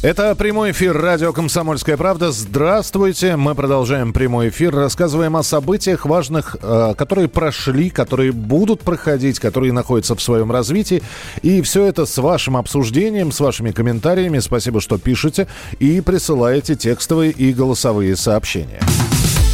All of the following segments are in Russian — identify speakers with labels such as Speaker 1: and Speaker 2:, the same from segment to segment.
Speaker 1: Это прямой эфир радио «Комсомольская правда». Здравствуйте. Мы продолжаем прямой эфир. Рассказываем о событиях важных, э, которые прошли, которые будут проходить, которые находятся в своем развитии. И все это с вашим обсуждением, с вашими комментариями. Спасибо, что пишете и присылаете текстовые и голосовые сообщения.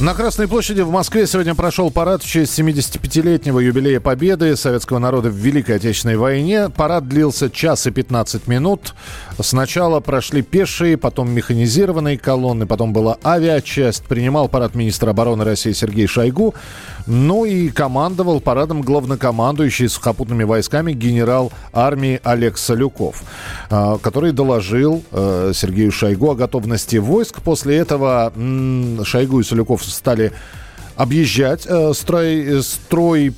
Speaker 1: На Красной площади в Москве сегодня прошел парад в честь 75-летнего юбилея победы советского народа в Великой Отечественной войне. Парад длился час и 15 минут. Сначала прошли пешие, потом механизированные колонны, потом была авиачасть. Принимал парад министра обороны России Сергей Шойгу. Ну и командовал парадом главнокомандующий сухопутными войсками генерал армии Олег Солюков, а, который доложил э, Сергею Шойгу о готовности войск. После этого Шойгу и Солюков стали объезжать э, строй, строй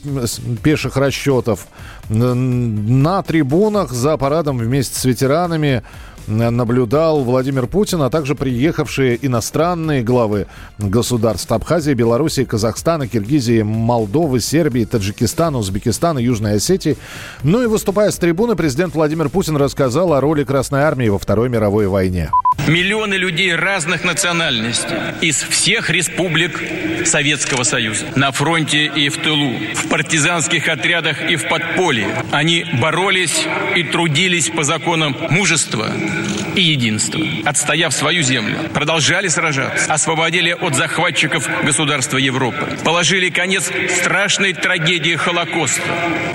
Speaker 1: пеших расчетов на трибунах за парадом вместе с ветеранами наблюдал Владимир Путин, а также приехавшие иностранные главы государств Абхазии, Белоруссии, Казахстана, Киргизии, Молдовы, Сербии, Таджикистана, Узбекистана, Южной Осетии. Ну и выступая с трибуны, президент Владимир Путин рассказал о роли Красной Армии во Второй мировой войне.
Speaker 2: Миллионы людей разных национальностей из всех республик Советского Союза на фронте и в тылу, в партизанских отрядах и в подполье. Они боролись и трудились по законам мужества, и единства. Отстояв свою землю, продолжали сражаться, освободили от захватчиков государства Европы, положили конец страшной трагедии Холокоста,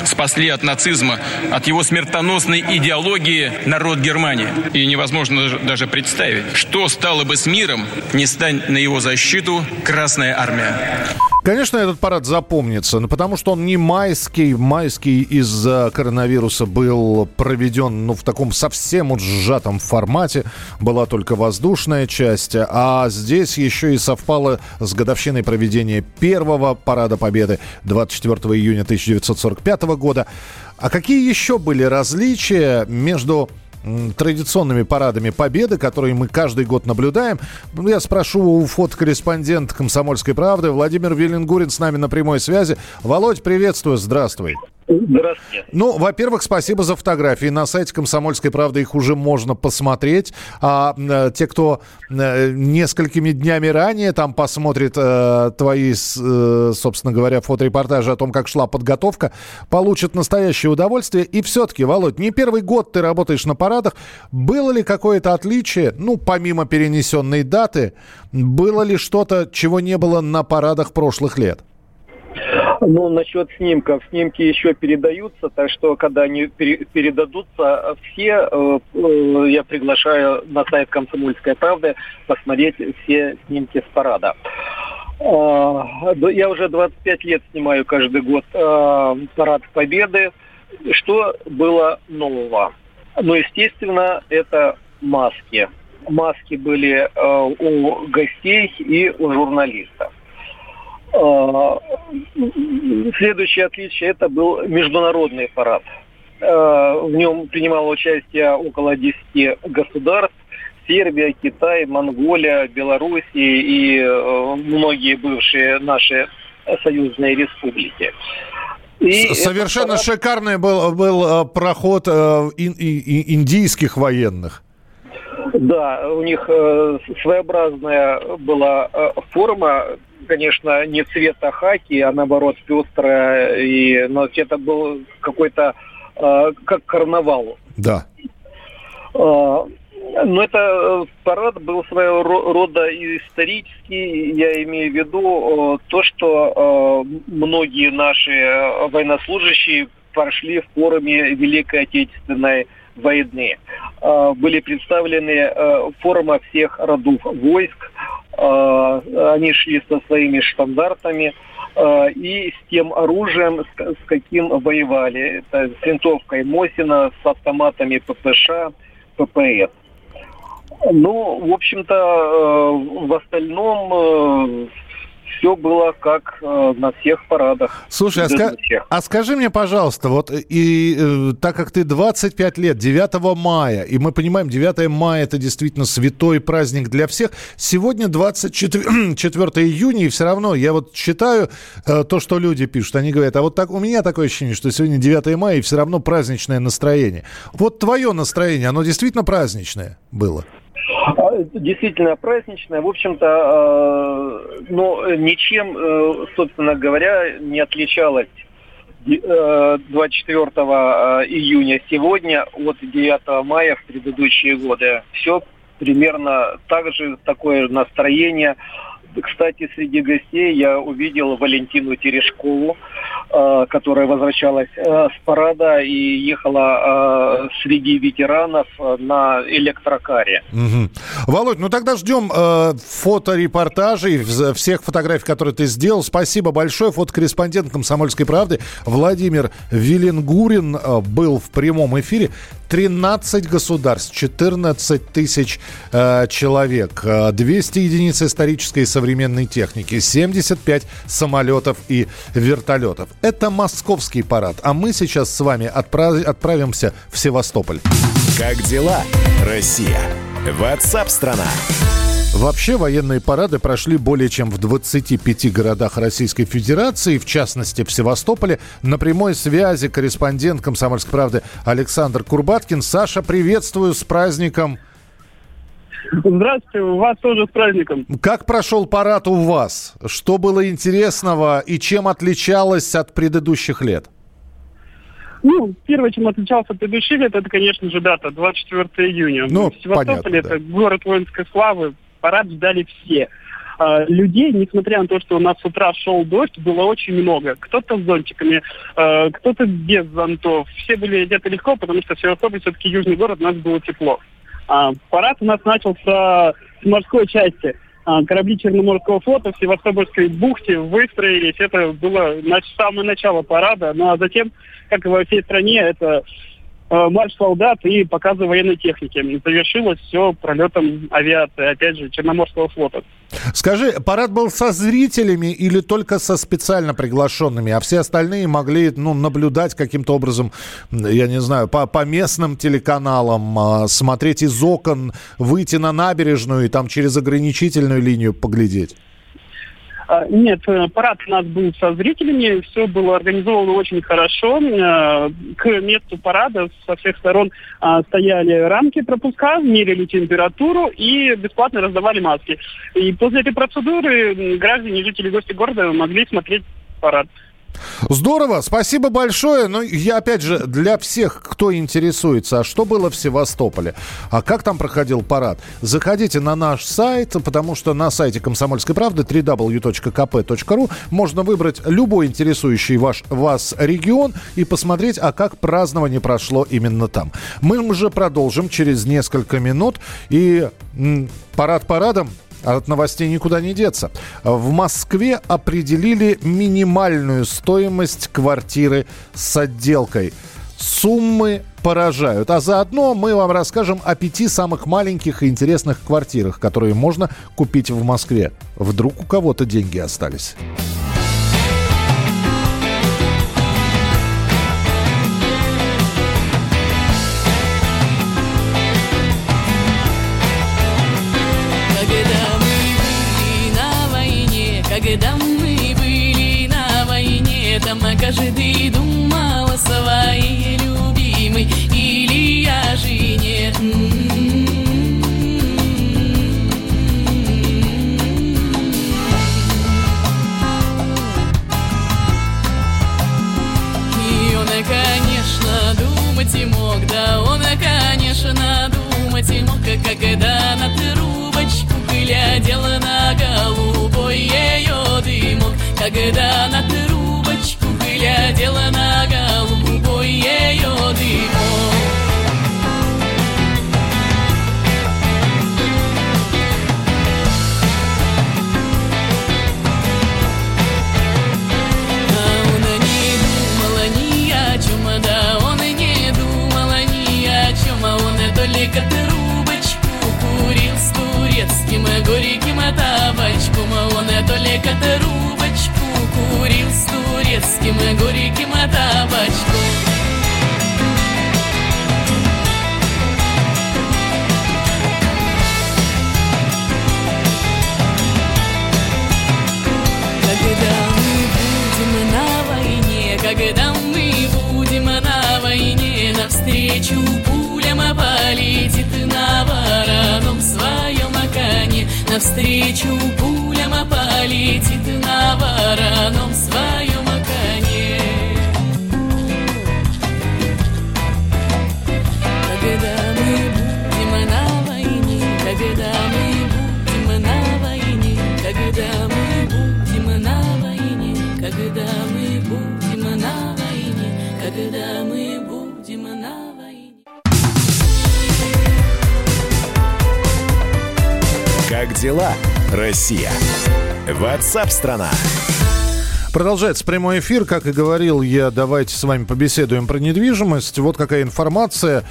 Speaker 2: спасли от нацизма, от его смертоносной идеологии народ Германии. И невозможно даже представить, что стало бы с миром, не стань на его защиту Красная Армия.
Speaker 1: Конечно, этот парад запомнится, но потому что он не майский. Майский из-за коронавируса был проведен ну, в таком совсем вот сжатом формате. Была только воздушная часть. А здесь еще и совпало с годовщиной проведения первого парада Победы 24 июня 1945 года. А какие еще были различия между традиционными парадами Победы, которые мы каждый год наблюдаем. Ну, я спрошу у фотокорреспондента «Комсомольской правды» Владимир Велингурин с нами на прямой связи. Володь, приветствую, здравствуй.
Speaker 3: Здравствуйте.
Speaker 1: Ну, во-первых, спасибо за фотографии. На сайте «Комсомольской правды» их уже можно посмотреть. А э, те, кто э, несколькими днями ранее там посмотрит э, твои, собственно говоря, фоторепортажи о том, как шла подготовка, получат настоящее удовольствие. И все-таки, Володь, не первый год ты работаешь на парадах. Было ли какое-то отличие, ну, помимо перенесенной даты, было ли что-то, чего не было на парадах прошлых лет?
Speaker 3: Ну, насчет снимков. Снимки еще передаются, так что, когда они передадутся все, э, э, я приглашаю на сайт «Комсомольская правда» посмотреть все снимки с парада. А, я уже 25 лет снимаю каждый год а, парад Победы. Что было нового? Ну, естественно, это маски. Маски были э, у гостей и у журналистов. А, следующее отличие это был международный парад. А, в нем принимало участие около 10 государств. Сербия, Китай, Монголия, Белоруссия и э, многие бывшие наши союзные республики.
Speaker 1: И Совершенно парад... шикарный был, был э, проход э, ин, ин, индийских военных.
Speaker 3: Да, у них своеобразная была форма, конечно, не цвета хаки, а наоборот пестрая. И, но это был какой-то э, как карнавал.
Speaker 1: Да.
Speaker 3: Э, но это э, парад был своего рода исторический. Я имею в виду э, то, что э, многие наши военнослужащие прошли в форуме Великой Отечественной войны. Э, были представлены э, форма всех родов войск. Э, они шли со своими штандартами и с тем оружием, с каким воевали. Это с винтовкой Мосина, с автоматами ППШ, ППС. Ну, в общем-то, в остальном все было как э, на всех парадах.
Speaker 1: Слушай, а, ска- а скажи мне, пожалуйста, вот и э, так как ты 25 лет, 9 мая, и мы понимаем, 9 мая это действительно святой праздник для всех, сегодня 24 июня, и все равно я вот читаю э, то, что люди пишут, они говорят, а вот так у меня такое ощущение, что сегодня 9 мая, и все равно праздничное настроение. Вот твое настроение, оно действительно праздничное было?
Speaker 3: А, действительно праздничная. В общем-то, э, но ничем, э, собственно говоря, не отличалась 24 э, июня сегодня от 9 мая в предыдущие годы. Все примерно так же, такое настроение. Кстати, среди гостей я увидел Валентину Терешкову, э, которая возвращалась э, с парада и ехала э, среди ветеранов на электрокаре.
Speaker 1: Угу. Володь, ну тогда ждем э, фоторепортажей, всех фотографий, которые ты сделал. Спасибо большое. Фотокорреспондент «Комсомольской правды» Владимир Виленгурин был в прямом эфире. 13 государств, 14 тысяч э, человек, 200 единиц исторической и современной техники, 75 самолетов и вертолетов. Это московский парад, а мы сейчас с вами отправ... отправимся в Севастополь.
Speaker 4: Как дела, Россия? Ватсап-страна!
Speaker 1: Вообще военные парады прошли более чем в 25 городах Российской Федерации, в частности в Севастополе. На прямой связи корреспондент «Комсомольской правды» Александр Курбаткин. Саша, приветствую с праздником!
Speaker 5: Здравствуйте, у вас тоже с праздником.
Speaker 1: Как прошел парад у вас? Что было интересного и чем отличалось от предыдущих лет?
Speaker 5: Ну, первое, чем отличался от предыдущих лет, это, конечно же, дата, 24 июня.
Speaker 1: Ну,
Speaker 5: Севастополь
Speaker 1: понятно,
Speaker 5: это город воинской славы, парад ждали все. А, людей, несмотря на то, что у нас с утра шел дождь, было очень много. Кто-то с зонтиками, а, кто-то без зонтов. Все были одеты легко, потому что Севастополь все-таки южный город, у нас было тепло. А, парад у нас начался с морской части. Корабли Черноморского флота в Севастопольской бухте выстроились. Это было самое начало парада. Ну а затем, как и во всей стране, это Э, марш солдат и показы военной техники. Завершилось все пролетом авиации, опять же, Черноморского флота.
Speaker 1: Скажи, парад был со зрителями или только со специально приглашенными, а все остальные могли ну, наблюдать каким-то образом, я не знаю, по, по местным телеканалам, а, смотреть из окон, выйти на набережную и там через ограничительную линию поглядеть?
Speaker 5: А, нет, э, парад у нас был со зрителями, все было организовано очень хорошо. Э, к месту парада со всех сторон а, стояли рамки пропуска, мерили температуру и бесплатно раздавали маски. И после этой процедуры граждане, жители, гости города могли смотреть парад.
Speaker 1: Здорово, спасибо большое. Но я опять же для всех, кто интересуется, а что было в Севастополе, а как там проходил парад, заходите на наш сайт, потому что на сайте Комсомольской правды www.kp.ru можно выбрать любой интересующий ваш, вас регион и посмотреть, а как празднование прошло именно там. Мы уже продолжим через несколько минут и м, парад парадом от новостей никуда не деться. В Москве определили минимальную стоимость квартиры с отделкой. Суммы поражают. А заодно мы вам расскажем о пяти самых маленьких и интересных квартирах, которые можно купить в Москве. Вдруг у кого-то деньги остались.
Speaker 6: Когда на трубочку глядела на голубой ее дымок только трубочку курил с турецким горьким табачком, а он это только трубочку с турецким горьким табачком Когда мы будем на войне, когда мы будем на войне, навстречу пулям полетит на вороном своем коне, навстречу пулям полетит на вороном своем
Speaker 4: Как дела, Россия? Ватсап-страна!
Speaker 1: Продолжается прямой эфир. Как и говорил я, давайте с вами побеседуем про недвижимость. Вот какая информация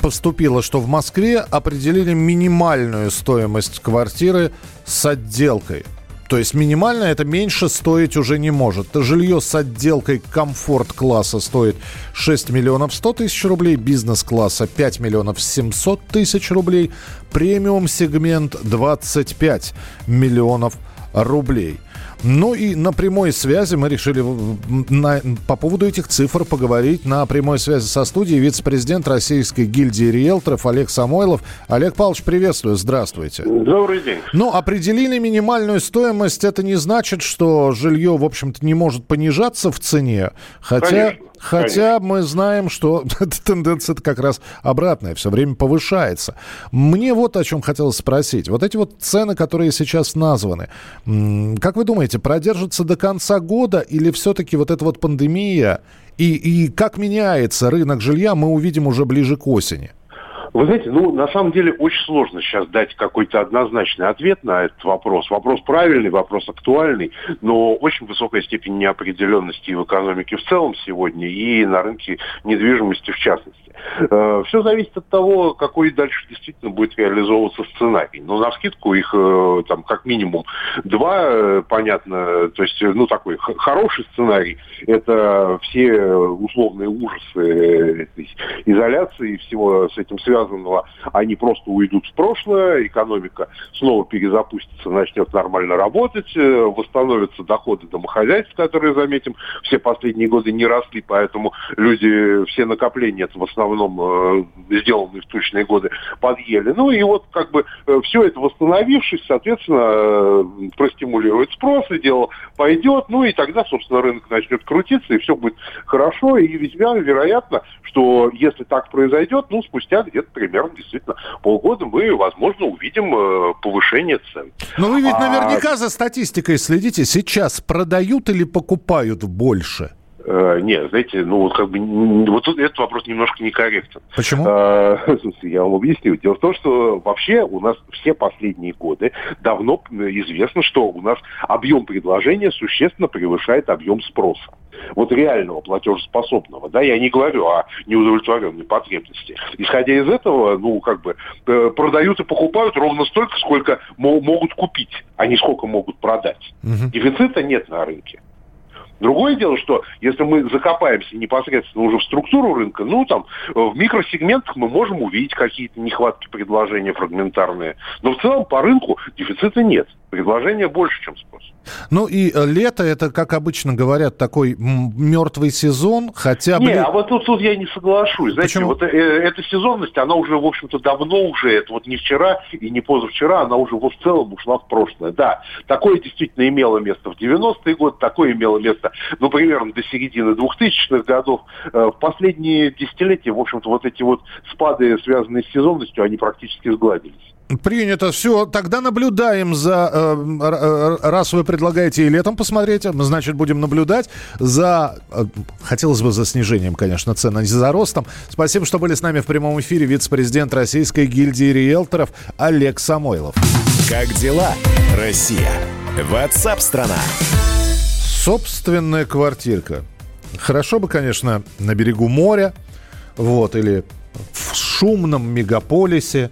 Speaker 1: поступила, что в Москве определили минимальную стоимость квартиры с отделкой. То есть минимально это меньше стоить уже не может. Жилье с отделкой комфорт-класса стоит 6 миллионов 100 тысяч рублей, бизнес-класса 5 миллионов 700 тысяч рублей, премиум-сегмент 25 миллионов рублей. Ну и на прямой связи мы решили на, по поводу этих цифр поговорить. На прямой связи со студией вице-президент Российской гильдии риэлторов Олег Самойлов. Олег Павлович, приветствую, здравствуйте.
Speaker 7: Добрый день.
Speaker 1: Ну, определили минимальную стоимость, это не значит, что жилье, в общем-то, не может понижаться в цене. Хотя,
Speaker 7: Конечно,
Speaker 1: хотя
Speaker 7: конечно.
Speaker 1: мы знаем, что тенденция как раз обратная, все время повышается. Мне вот о чем хотелось спросить. Вот эти вот цены, которые сейчас названы, как вы думаете, продержатся до конца года или все-таки вот эта вот пандемия и, и как меняется рынок жилья, мы увидим уже ближе к осени?
Speaker 7: Вы знаете, ну, на самом деле, очень сложно сейчас дать какой-то однозначный ответ на этот вопрос. Вопрос правильный, вопрос актуальный, но очень высокая степень неопределенности в экономике в целом сегодня, и на рынке недвижимости в частности. Все зависит от того, какой дальше действительно будет реализовываться сценарий. Но на скидку их э, там как минимум два, э, понятно, то есть, ну, такой хороший сценарий, это все условные ужасы изоляции и всего с этим связанного, они просто уйдут в прошлое, экономика снова перезапустится, начнет нормально работать, э, восстановятся доходы домохозяйств, которые, заметим, все последние годы не росли, поэтому люди, все накопления в основном э, сделанные в тучные годы подъели. Ну и вот как бы все это восстановившись, соответственно, э, простимулирует спрос, и дело пойдет, ну и тогда, собственно, рынок начнет крутиться, и все будет хорошо, и весьма вероятно, что если так произойдет, ну, спустя где-то примерно действительно полгода мы, возможно, увидим э, повышение цен.
Speaker 1: Но вы ведь
Speaker 7: А-
Speaker 1: наверняка за статистикой следите. Сейчас продают или покупают больше?
Speaker 7: Э, Нет, знаете, ну вот как бы вот тут этот вопрос немножко некорректен.
Speaker 1: Почему?
Speaker 7: Э, слушайте, Я вам объясню. Дело в том, что вообще у нас все последние годы давно известно, что у нас объем предложения существенно превышает объем спроса. Вот реального платежеспособного, да, я не говорю о неудовлетворенной потребности. Исходя из этого, ну, как бы, э, продают и покупают ровно столько, сколько мо- могут купить, а не сколько могут продать.
Speaker 1: Мгм.
Speaker 7: Дефицита нет на рынке. Другое дело, что если мы закопаемся непосредственно уже в структуру рынка, ну там в микросегментах мы можем увидеть какие-то нехватки предложения фрагментарные. Но в целом по рынку дефицита нет. Предложения больше, чем спрос.
Speaker 1: Ну и э, лето это, как обычно говорят, такой мертвый сезон, хотя бы...
Speaker 7: Не, а вот тут, тут я не соглашусь. Знаете,
Speaker 1: Почему?
Speaker 7: вот э, эта сезонность, она уже, в общем-то, давно уже, это вот не вчера и не позавчера, она уже вот в целом ушла в прошлое. Да, такое действительно имело место в 90-е годы, такое имело место, ну, примерно до середины 2000-х годов. Э, В последние десятилетия, в общем-то, вот эти вот спады, связанные с сезонностью, они практически сгладились.
Speaker 1: Принято. Все, тогда наблюдаем за... э, э, раз вы предлагаете и летом посмотреть, значит, будем наблюдать за... э, хотелось бы за снижением, конечно, цен, а не за ростом. Спасибо, что были с нами в прямом эфире вице-президент Российской гильдии риэлторов Олег Самойлов.
Speaker 4: Как дела, Россия? Ватсап-страна!
Speaker 1: Собственная квартирка. Хорошо бы, конечно, на берегу моря, вот, или в шумном мегаполисе.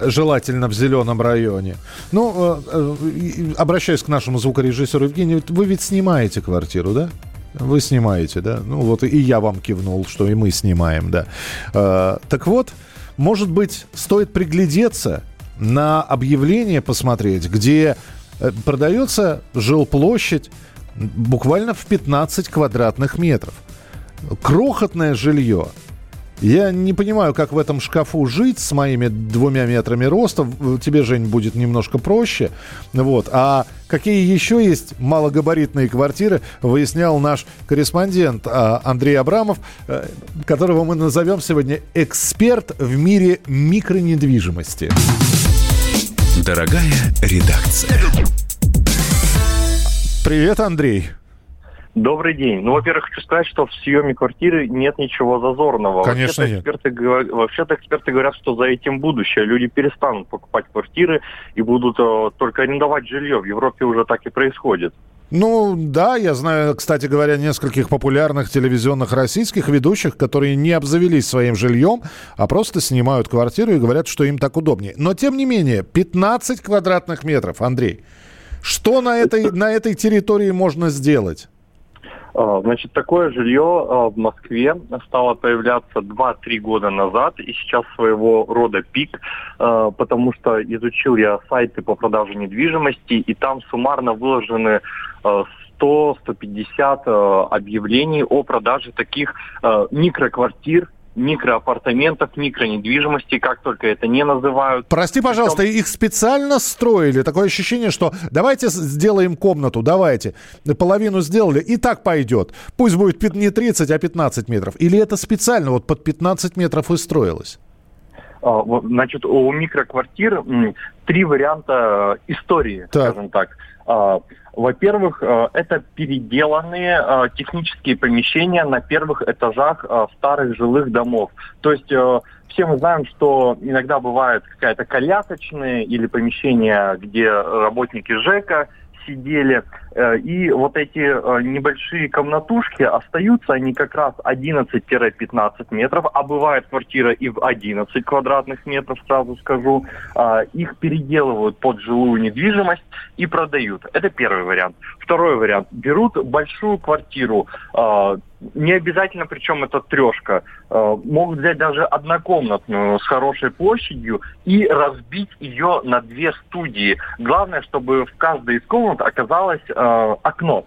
Speaker 1: Желательно в зеленом районе. Ну, э, э, обращаюсь к нашему звукорежиссеру Евгению, вы ведь снимаете квартиру, да? Вы снимаете, да? Ну вот и я вам кивнул, что и мы снимаем, да. Э, так вот, может быть, стоит приглядеться на объявление посмотреть, где продается жилплощадь буквально в 15 квадратных метров. Крохотное жилье – я не понимаю, как в этом шкафу жить с моими двумя метрами роста. Тебе, Жень, будет немножко проще. Вот. А какие еще есть малогабаритные квартиры, выяснял наш корреспондент а, Андрей Абрамов, э, которого мы назовем сегодня эксперт в мире микронедвижимости.
Speaker 4: Дорогая редакция.
Speaker 1: Привет, Андрей.
Speaker 8: Добрый день. Ну, во-первых, хочу сказать, что в съеме квартиры нет ничего зазорного.
Speaker 1: Конечно
Speaker 8: вообще-то
Speaker 1: нет.
Speaker 8: Эксперты, вообще-то эксперты говорят, что за этим будущее. Люди перестанут покупать квартиры и будут э, только арендовать жилье. В Европе уже так и происходит.
Speaker 1: Ну, да, я знаю, кстати говоря, нескольких популярных телевизионных российских ведущих, которые не обзавелись своим жильем, а просто снимают квартиру и говорят, что им так удобнее. Но, тем не менее, 15 квадратных метров, Андрей. Что на этой, на этой территории можно сделать?
Speaker 8: А, значит, такое жилье а, в Москве стало появляться 2-3 года назад, и сейчас своего рода пик, а, потому что изучил я сайты по продаже недвижимости, и там суммарно выложены 100-150 объявлений о продаже таких микроквартир микроапартаментов, микронедвижимости, как только это не называют.
Speaker 1: Прости, пожалуйста, Причем... их специально строили? Такое ощущение, что давайте сделаем комнату, давайте. Половину сделали, и так пойдет. Пусть будет не 30, а 15 метров. Или это специально вот под 15 метров и строилось?
Speaker 8: А, значит, у микроквартир три варианта э, истории, так. скажем так. А, во-первых, э, это переделанные э, технические помещения на первых этажах старых жилых домов. То есть все мы знаем, что иногда бывает какая-то колясочная или помещение, где работники ЖЭКа сидели. Э, и вот эти э, небольшие комнатушки остаются, они как раз 11-15 метров, а бывает квартира и в 11 квадратных метров, сразу скажу. А, их переделывают под жилую недвижимость и продают. Это первый вариант. Второй вариант. Берут большую квартиру, не обязательно, причем это трешка. Э, могут взять даже однокомнатную с хорошей площадью и разбить ее на две студии. Главное, чтобы в каждой из комнат оказалось э, окно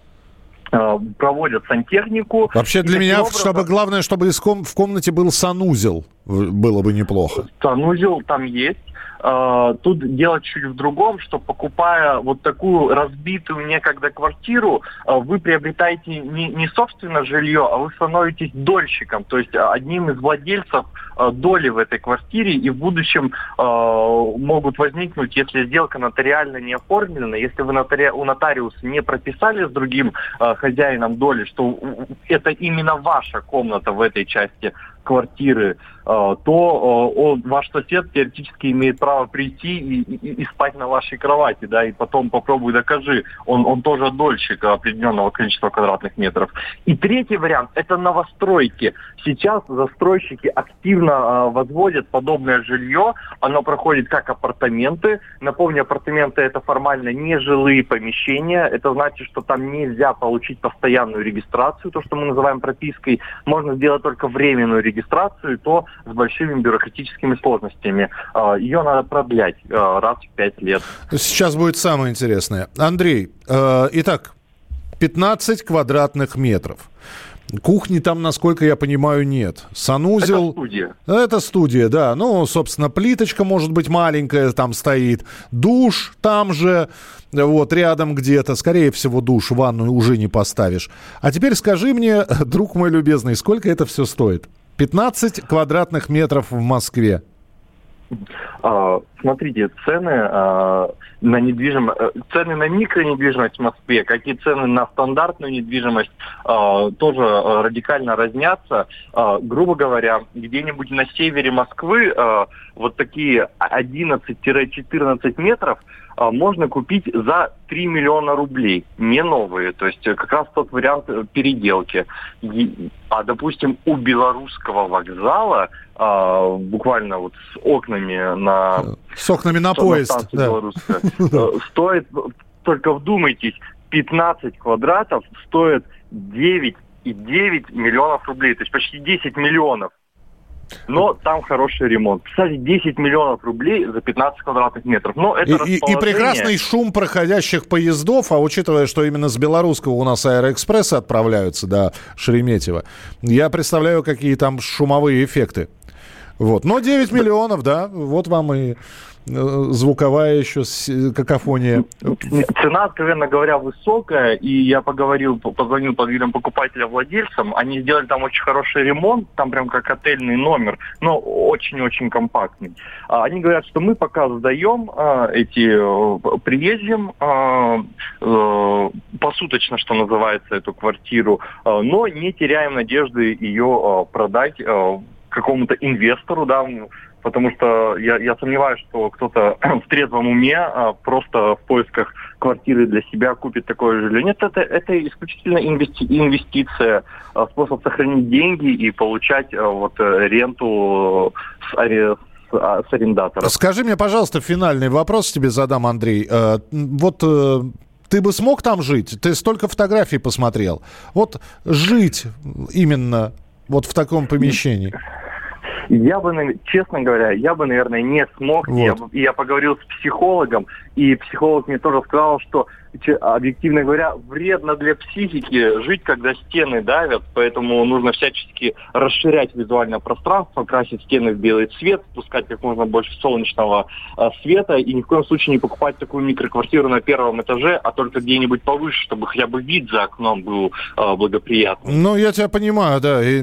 Speaker 8: э, проводят сантехнику.
Speaker 1: Вообще для меня, образом... чтобы главное, чтобы в комнате был санузел, было бы неплохо.
Speaker 8: Санузел там есть. Э, тут дело чуть в другом, что покупая вот такую разбитую некогда квартиру, э, вы приобретаете не, не собственно жилье, а вы становитесь дольщиком, то есть одним из владельцев доли в этой квартире, и в будущем могут возникнуть, если сделка нотариально не оформлена, если вы нотари... у нотариуса не прописали с другим хозяином доли, что это именно ваша комната в этой части квартиры, э, то э, он, ваш сосед теоретически имеет право прийти и, и, и спать на вашей кровати, да, и потом попробуй докажи, он, он тоже дольщик определенного количества квадратных метров. И третий вариант – это новостройки. Сейчас застройщики активно э, возводят подобное жилье, оно проходит как апартаменты. Напомню, апартаменты – это формально не жилые помещения, это значит, что там нельзя получить постоянную регистрацию, то, что мы называем пропиской, можно сделать только временную регистрацию регистрацию, то с большими бюрократическими сложностями. А, Ее надо продлять а, раз в пять лет.
Speaker 1: Сейчас будет самое интересное. Андрей, э, итак, 15 квадратных метров. Кухни там, насколько я понимаю, нет. Санузел...
Speaker 8: Это студия.
Speaker 1: Это студия, да. Ну, собственно, плиточка, может быть, маленькая там стоит. Душ там же, вот, рядом где-то. Скорее всего, душ, ванну уже не поставишь. А теперь скажи мне, друг мой любезный, сколько это все стоит? 15 квадратных метров в Москве.
Speaker 8: А, смотрите, цены а, на недвижимость, э, цены на микронедвижимость в Москве, как и цены на стандартную недвижимость, а, тоже радикально разнятся. Грубо говоря, где-нибудь на севере Москвы вот такие 11-14 метров можно купить за 3 миллиона рублей, не новые. То есть э, как раз тот вариант э, переделки. И- А, допустим, у белорусского вокзала а, буквально вот с окнами на
Speaker 1: С окнами на поезд. да.
Speaker 8: Белорусская, э, стоит, только вдумайтесь, 15 квадратов стоит 9,9 миллионов рублей, то есть почти 10 миллионов. Но там хороший ремонт. Кстати, 10 миллионов рублей за 15 квадратных метров. Но это
Speaker 1: И, и- и
Speaker 8: расположение.
Speaker 1: прекрасный шум проходящих поездов, а учитывая, что именно с белорусского у нас аэроэкспрессы отправляются до Шереметьево, я представляю, какие там шумовые эффекты. Вот. Но 9 миллионов, да, вот вам и звуковая еще с- какофония.
Speaker 8: Цена, откровенно говоря, высокая, и я поговорил, по- позвонил под видом покупателя владельцам, они сделали там очень хороший ремонт, там прям как отельный номер, но очень-очень компактный. А, Они говорят, что мы пока сдаем а, эти, э, приедем а, э, посуточно, что называется, эту квартиру, но не теряем надежды ее продать какому-то инвестору, да, потому что я, я сомневаюсь, что кто-то в трезвом уме а, просто в поисках квартиры для себя купит такое жилье. Нет, это, это исключительно инвести- инвестиция, а, способ сохранить деньги и получать а, вот э, ренту с, аре- с, а.
Speaker 1: Скажи мне, пожалуйста, финальный вопрос тебе задам, Андрей. Э, Вот э, ты бы смог там жить? Ты столько фотографий посмотрел. Вот жить именно вот в таком помещении.
Speaker 8: Я бы, честно говоря, я бы, наверное, не смог.
Speaker 1: Вот.
Speaker 8: Я, я поговорил с психологом, и психолог мне тоже сказал, что, объективно говоря, вредно для психики жить, когда стены давят, поэтому нужно всячески расширять визуальное пространство, красить стены в белый цвет, пускать как можно больше солнечного а, света, и ни в коем случае не покупать такую микроквартиру на первом этаже, а только где-нибудь повыше, чтобы хотя бы вид за окном был а, благоприятный.
Speaker 1: Ну, я тебя понимаю, да. И,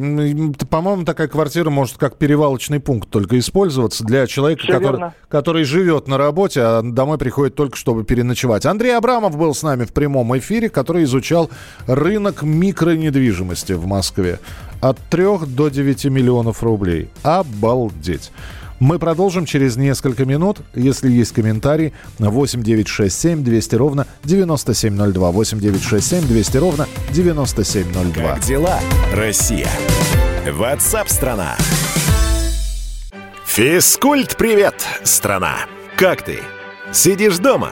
Speaker 1: по-моему, такая квартира может как перевалочный пункт только использоваться для человека, который,
Speaker 8: верно.
Speaker 1: который живет на работе, а домой приходит только чтобы переночевать. Андрей Абрамов был с нами в прямом эфире, который изучал рынок микронедвижимости в Москве. От 3 до 9 миллионов рублей. Обалдеть. Мы продолжим через несколько минут. Если есть комментарий, 8 9 6 7 200 ровно 9702. 8 9 6 7 200 ровно 9702.
Speaker 4: Как дела, Россия? Ватсап-страна! Физкульт-привет, страна! Как ты? Сидишь дома?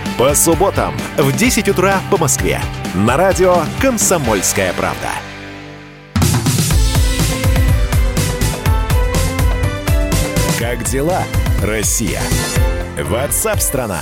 Speaker 4: По субботам в 10 утра по Москве. На радио «Комсомольская правда». Как дела, Россия? Ватсап-страна!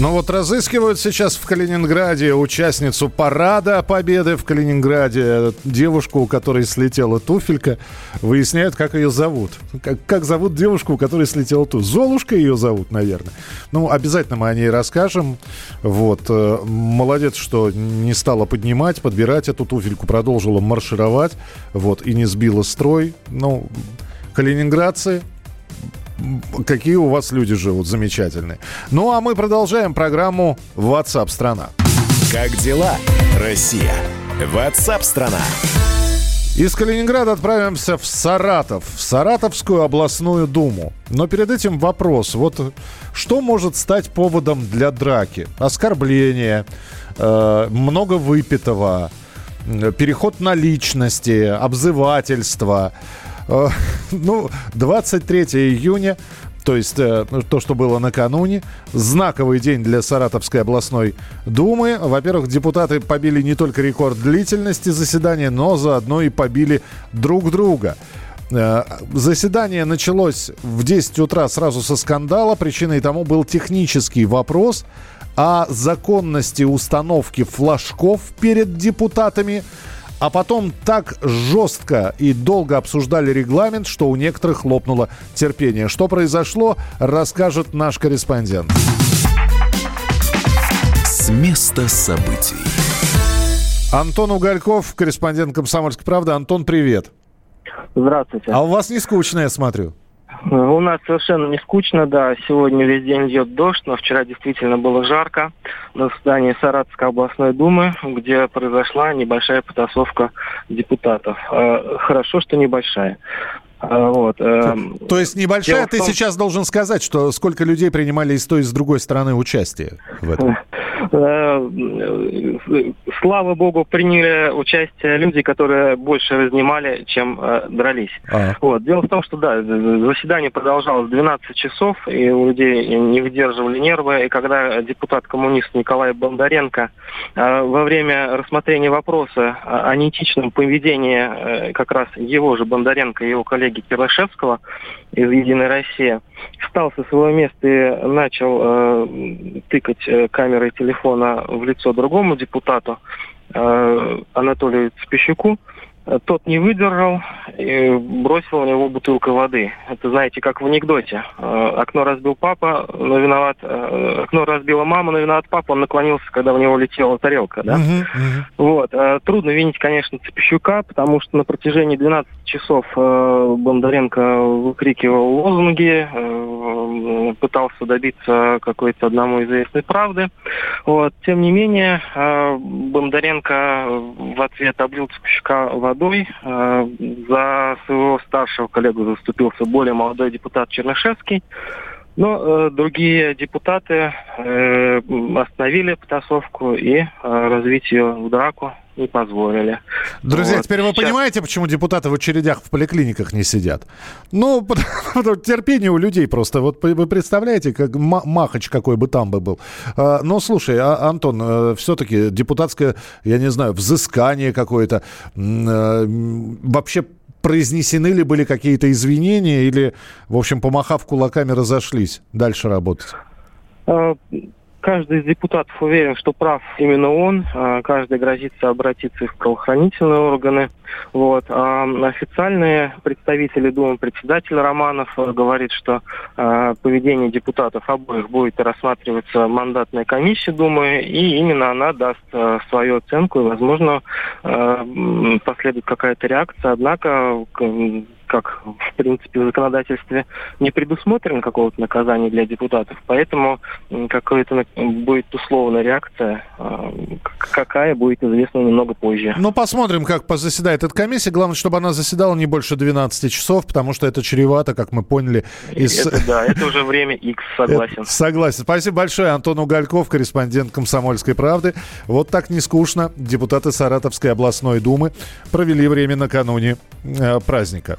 Speaker 1: Ну вот разыскивают сейчас в Калининграде участницу парада Победы в Калининграде, девушку, у которой слетела туфелька. Выясняют, как ее зовут. Как, как зовут девушку, у которой слетела туфелька? Золушка ее зовут, наверное. Ну, обязательно мы о ней расскажем. Вот. э, Молодец, что не стала поднимать, подбирать эту туфельку, продолжила маршировать. Вот. И не сбила строй. Ну, калининградцы, какие у вас люди живут замечательные. Ну а мы продолжаем программу WhatsApp страна.
Speaker 4: Как дела, Россия? Ватсап-страна!
Speaker 1: Из Калининграда отправимся в Саратов, в Саратовскую областную думу. Но перед этим вопрос. Вот что может стать поводом для драки? Оскорбление, э, много выпитого, переход на личности, обзывательство. Э, ну, 23 июня то есть э, то, что было накануне. Знаковый день для Саратовской областной думы. Во-первых, депутаты побили не только рекорд длительности заседания, но заодно и побили друг друга. Э, Заседание началось в 10 утра сразу со скандала. Причиной тому был технический вопрос о законности установки флажков перед депутатами. А потом так жестко и долго обсуждали регламент, что у некоторых лопнуло терпение. Что произошло, расскажет наш корреспондент.
Speaker 4: с места событий.
Speaker 1: Антон Угольков, корреспондент «Комсомольской правды». Антон, привет.
Speaker 9: Здравствуйте.
Speaker 1: А у вас не скучно, я смотрю.
Speaker 9: У нас совершенно не скучно, да. Сегодня весь день идет дождь, но вчера действительно было жарко. На заседании Саратовской областной думы, где произошла небольшая потасовка депутатов. Э, Хорошо, что небольшая. Э, Вот. э,
Speaker 1: То есть небольшая,
Speaker 9: в
Speaker 1: ты
Speaker 9: том-
Speaker 1: сейчас должен сказать, что сколько людей принимали и с той, и с другой стороны участие в этом.
Speaker 9: Э, Слава богу, приняли участие люди, которые больше разнимали, чем э, дрались.
Speaker 1: А.
Speaker 9: Вот. Дело в том, что да, заседание продолжалось 12 часов, и у людей не выдерживали нервы. И когда депутат-коммунист Николай Бондаренко э, во время рассмотрения вопроса о неэтичном поведении как раз его же Бондаренко и его коллеги Кирлашевского из «Единой России» встал со своего места и начал э, тыкать э, камерой телефона в лицо другому депутату, э, Анатолию Цпищуку, тот не выдержал и бросил в него бутылку воды. Это, знаете, как в анекдоте. Э, Окно разбил папа, но виноват... э, Окно разбила мама, но виноват папа. Он наклонился, когда в него летела тарелка, да?
Speaker 1: Мгм, мгм.
Speaker 9: Вот. Трудно винить, конечно, Цепищука, потому что на протяжении 12 часов э, Бондаренко выкрикивал лозунги, э, пытался добиться какой-то одному известной правды. Вот. Тем не менее, э, Бондаренко в ответ облил Цепищука водой. За своего старшего коллегу заступился более молодой депутат Чернышевский. Но э, другие депутаты э, остановили потасовку и э, развить ее в драку не позволили.
Speaker 1: Друзья,
Speaker 9: Вот.
Speaker 1: теперь вы
Speaker 9: Сейчас-
Speaker 1: понимаете, почему депутаты в очередях в поликлиниках не сидят? Ну, потому, терпение у людей просто. Вот вы представляете, как ма- махач какой бы там бы был. А, ну, слушай, а, Антон, все-таки депутатское, я не знаю, взыскание какое-то. э, Вообще произнесены ли были какие-то извинения или, в общем, помахав кулаками, разошлись дальше работать?
Speaker 9: Каждый из депутатов уверен, что прав именно он. Э, Каждый грозится обратиться в правоохранительные органы. Вот. А официальные представители Думы, председатель Романов э, говорит, что э, поведение депутатов обоих будет рассматриваться мандатной комиссией Думы, и именно она даст э, свою оценку, и, возможно, э, последует какая-то реакция. Однако, как в принципе в законодательстве не предусмотрено какого-то наказания для депутатов, поэтому какая-то будет условная реакция, к- какая будет известна немного позже.
Speaker 1: Ну, посмотрим, как позаседает эта комиссия. Главное, чтобы она заседала не больше 12 часов, потому что это чревато, как мы поняли. из-
Speaker 9: Это да, это уже время X, согласен.
Speaker 1: Это- Согласен. Спасибо большое. Антон Угольков, корреспондент «Комсомольской правды». Вот так не скучно. Депутаты Саратовской областной думы провели время накануне э, праздника.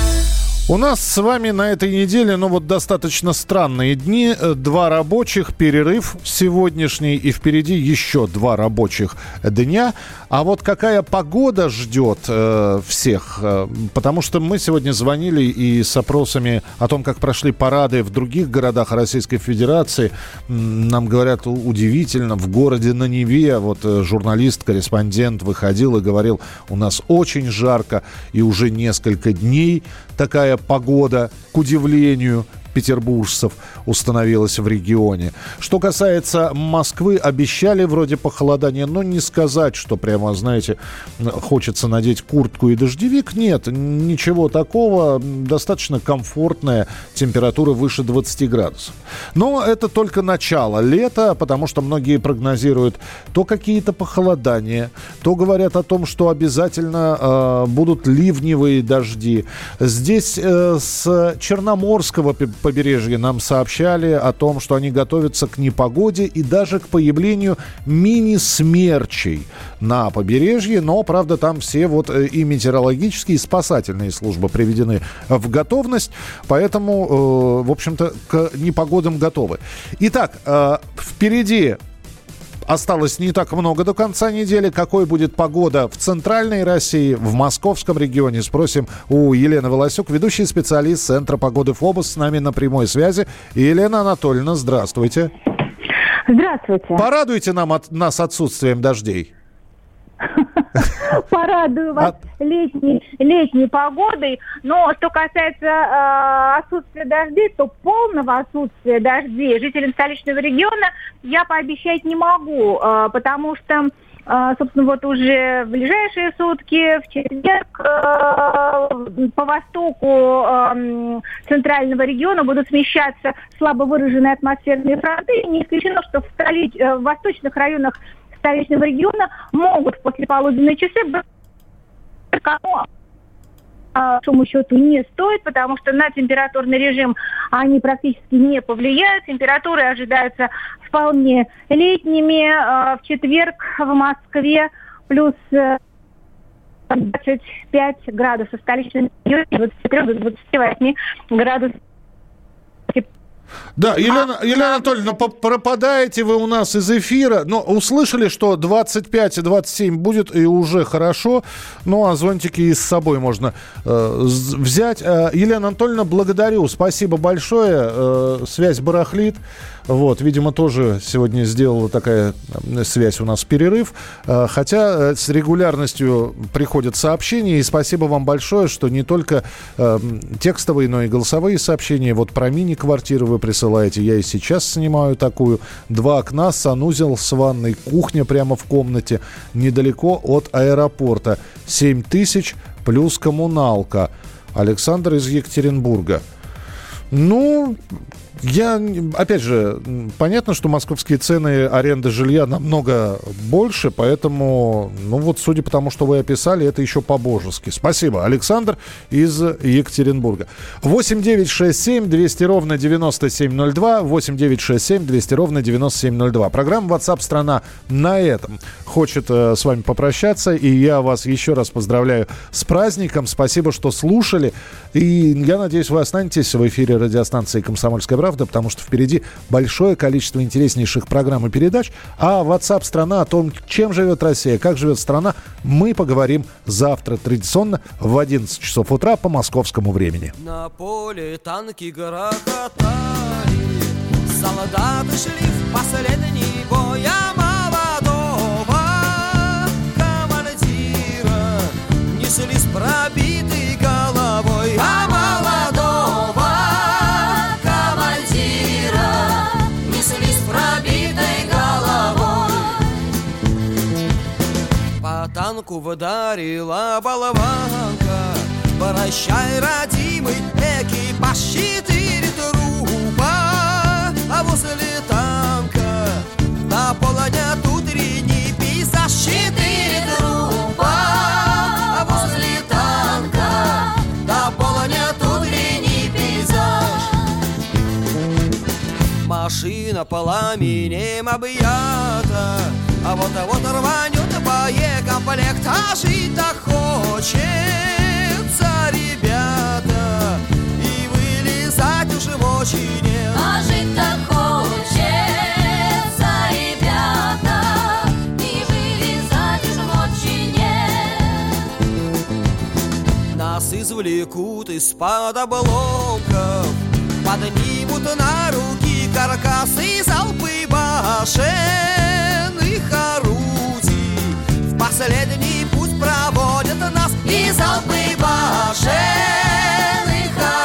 Speaker 1: У нас с вами на этой неделе, ну вот достаточно странные дни. Э, Два рабочих, перерыв сегодняшний и впереди еще два рабочих дня. А вот какая погода ждет э, всех? Э, потому что мы сегодня звонили и с опросами о том, как прошли парады в других городах Российской Федерации. Нам говорят, удивительно, в городе на Неве вот э, журналист, корреспондент выходил и говорил, у нас очень жарко и уже несколько дней такая погода, к удивлению петербуржцев, установилась в регионе. Что касается Москвы, обещали вроде похолодание, но не сказать, что прямо, знаете, хочется надеть куртку и дождевик. Нет, ничего такого. Достаточно комфортная температура выше 20 градусов. Но это только начало лета, потому что многие прогнозируют то какие-то похолодания, то говорят о том, что обязательно э, будут ливневые дожди. Здесь э, с Черноморского побережья нам сообщали о том, что они готовятся к непогоде и даже к появлению мини-смерчей на побережье, но, правда, там все вот э, и метеорологические, и спасательные службы приведены в готовность, поэтому, э, в общем-то, к непогодам готовы. Итак, э, впереди Осталось не так много до конца недели. Какой будет погода в центральной России, в московском регионе? Спросим у Елены Волосюк, ведущий специалист Центра погоды ФОБОС, с нами на прямой связи. Елена Анатольевна, здравствуйте.
Speaker 10: Здравствуйте.
Speaker 1: Порадуйте нам от, нас отсутствием дождей.
Speaker 10: порадую вас летней, летней погодой. Но что касается э, отсутствия дождей, то полного отсутствия дождей жителям столичного региона я пообещать не могу, э, потому что а, собственно, вот уже в ближайшие сутки, в четверг, э, по востоку э, центрального региона будут смещаться слабо выраженные атмосферные фронты. И не исключено, что в, столи... Э, в восточных районах столичного региона могут в послеполуденные часы быть по большому счету не стоит, потому что на температурный режим они практически не повлияют. Температуры ожидаются вполне летними. А, в четверг в Москве плюс 25 э, градусов, столичный регион 23 до 28 градусов
Speaker 1: да, Елена, Елена Анатольевна, пропадаете вы у нас из эфира. Но услышали, что 25-27 будет и уже хорошо. Ну, а зонтики и с собой можно э, взять. Э, Елена Анатольевна, благодарю. Спасибо большое. Э, связь барахлит. Вот, видимо, тоже сегодня сделала такая э, связь у нас перерыв. Э, хотя э, с регулярностью приходят сообщения. И спасибо вам большое, что не только текстовые, но и голосовые сообщения. Вот про мини-квартиры вы присылаете. Я и сейчас снимаю такую. Два окна, санузел с ванной, кухня прямо в комнате, недалеко от аэропорта. 7 тысяч плюс коммуналка. Александр из Екатеринбурга. Ну, я, опять же, понятно, что московские цены аренды жилья намного больше, поэтому, ну вот, судя по тому, что вы описали, это еще по-божески. Спасибо. Александр из Екатеринбурга. 8 9 6 7 200 ровно 9702, 8 9 6 7 200 ровно 9702. Программа WhatsApp страна на этом хочет э, с вами попрощаться, и я вас еще раз поздравляю с праздником. Спасибо, что слушали, и я надеюсь, вы останетесь в эфире радиостанции «Комсомольская правда» потому что впереди большое количество интереснейших программ и передач. А WhatsApp страна о том, чем живет Россия, как живет страна, мы поговорим завтра традиционно в 11 часов утра по московскому времени.
Speaker 11: На поле танки грохотали, солдаты шли в последний бой, танку вдарила болванка. Прощай, родимый экипаж, четыре трупа. А возле танка наполнят утренний пейзаж Четыре трупа. А возле танка наполнят утренний пейзаж Машина пламенем объята. А вот, а вот рванет боекомплект А жить-то хочется, ребята. И вылезать уже очень нет
Speaker 6: А жить-то хочется, ребята. И вылезать уже очень нет
Speaker 11: Нас извлекут из-под обломков Поднимут на руки каркасы залпы башенных орудий В последний путь проводят нас. И залпы башенных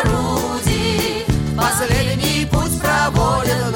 Speaker 11: орудий. Последний путь проводят нас